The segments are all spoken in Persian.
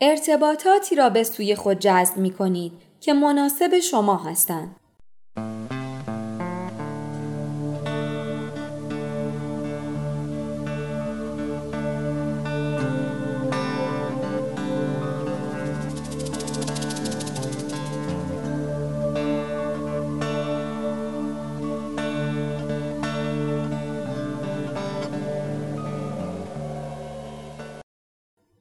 ارتباطاتی را به سوی خود جذب می کنید که مناسب شما هستند.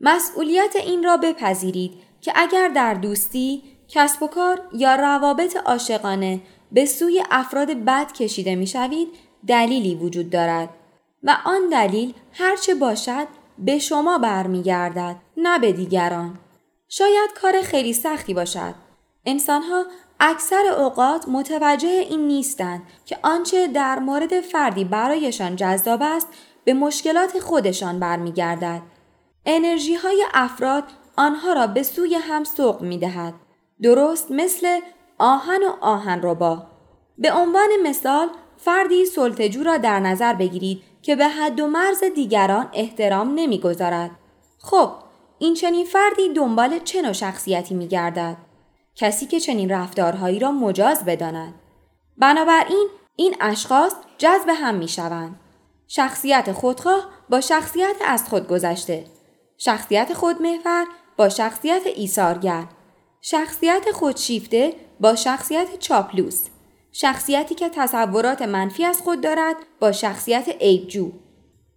مسئولیت این را بپذیرید که اگر در دوستی، کسب و کار یا روابط عاشقانه به سوی افراد بد کشیده می شوید دلیلی وجود دارد و آن دلیل هرچه باشد به شما برمیگردد نه به دیگران. شاید کار خیلی سختی باشد. انسانها اکثر اوقات متوجه این نیستند که آنچه در مورد فردی برایشان جذاب است به مشکلات خودشان برمیگردد انرژی های افراد آنها را به سوی هم سوق می دهد. درست مثل آهن و آهن ربا. به عنوان مثال فردی سلطجو را در نظر بگیرید که به حد و مرز دیگران احترام نمی‌گذارد. خب این چنین فردی دنبال چه نوع شخصیتی می گردد؟ کسی که چنین رفتارهایی را مجاز بداند. بنابراین این اشخاص جذب هم می شوند. شخصیت خودخواه با شخصیت از خود گذشته شخصیت خودمحور با شخصیت ایثارگر. شخصیت خودشیفته با شخصیت چاپلوس. شخصیتی که تصورات منفی از خود دارد با شخصیت عیبجو.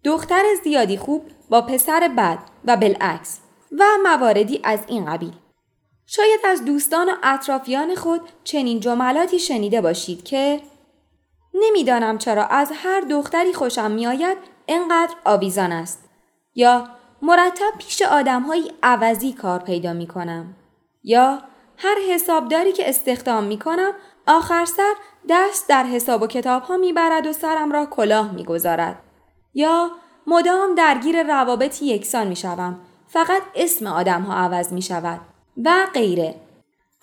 دختر زیادی خوب با پسر بد و بالعکس و مواردی از این قبیل. شاید از دوستان و اطرافیان خود چنین جملاتی شنیده باشید که نمی‌دانم چرا از هر دختری خوشم میآید انقدر آویزان است. یا مرتب پیش آدمهایی عوضی کار پیدا می کنم. یا هر حسابداری که استخدام می کنم آخر سر دست در حساب و کتاب ها می برد و سرم را کلاه می گذارد. یا مدام درگیر روابطی یکسان می شوم. فقط اسم آدم ها عوض می شود. و غیره.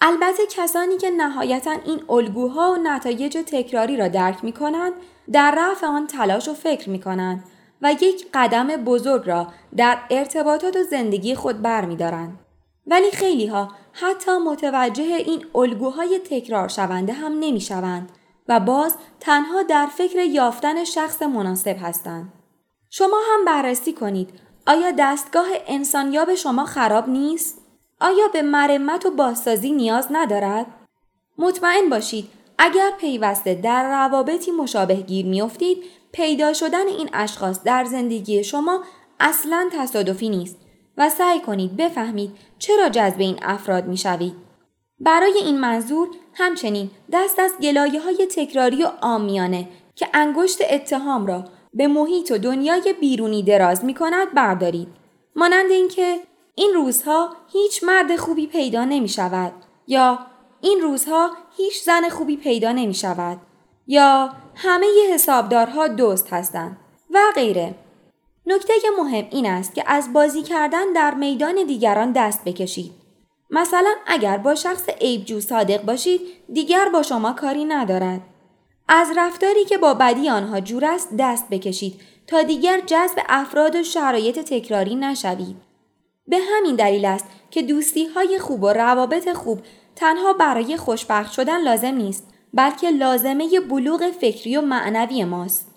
البته کسانی که نهایتا این الگوها و نتایج تکراری را درک می کنند در رفع آن تلاش و فکر می کنند و یک قدم بزرگ را در ارتباطات و زندگی خود برمیدارند. ولی خیلی ها حتی متوجه این الگوهای تکرار شونده هم نمی شوند و باز تنها در فکر یافتن شخص مناسب هستند. شما هم بررسی کنید آیا دستگاه انسانیاب شما خراب نیست؟ آیا به مرمت و بازسازی نیاز ندارد؟ مطمئن باشید اگر پیوسته در روابطی مشابه گیر میافتید پیدا شدن این اشخاص در زندگی شما اصلا تصادفی نیست و سعی کنید بفهمید چرا جذب این افراد می شوید. برای این منظور همچنین دست از گلایه های تکراری و آمیانه که انگشت اتهام را به محیط و دنیای بیرونی دراز می کند بردارید. مانند اینکه این روزها هیچ مرد خوبی پیدا نمی شود یا این روزها هیچ زن خوبی پیدا نمی شود یا همه ی حسابدارها دوست هستند و غیره. نکته مهم این است که از بازی کردن در میدان دیگران دست بکشید. مثلا اگر با شخص عیبجو صادق باشید دیگر با شما کاری ندارد. از رفتاری که با بدی آنها جور است دست بکشید تا دیگر جذب افراد و شرایط تکراری نشوید. به همین دلیل است که دوستی های خوب و روابط خوب تنها برای خوشبخت شدن لازم نیست بلکه لازمه بلوغ فکری و معنوی ماست.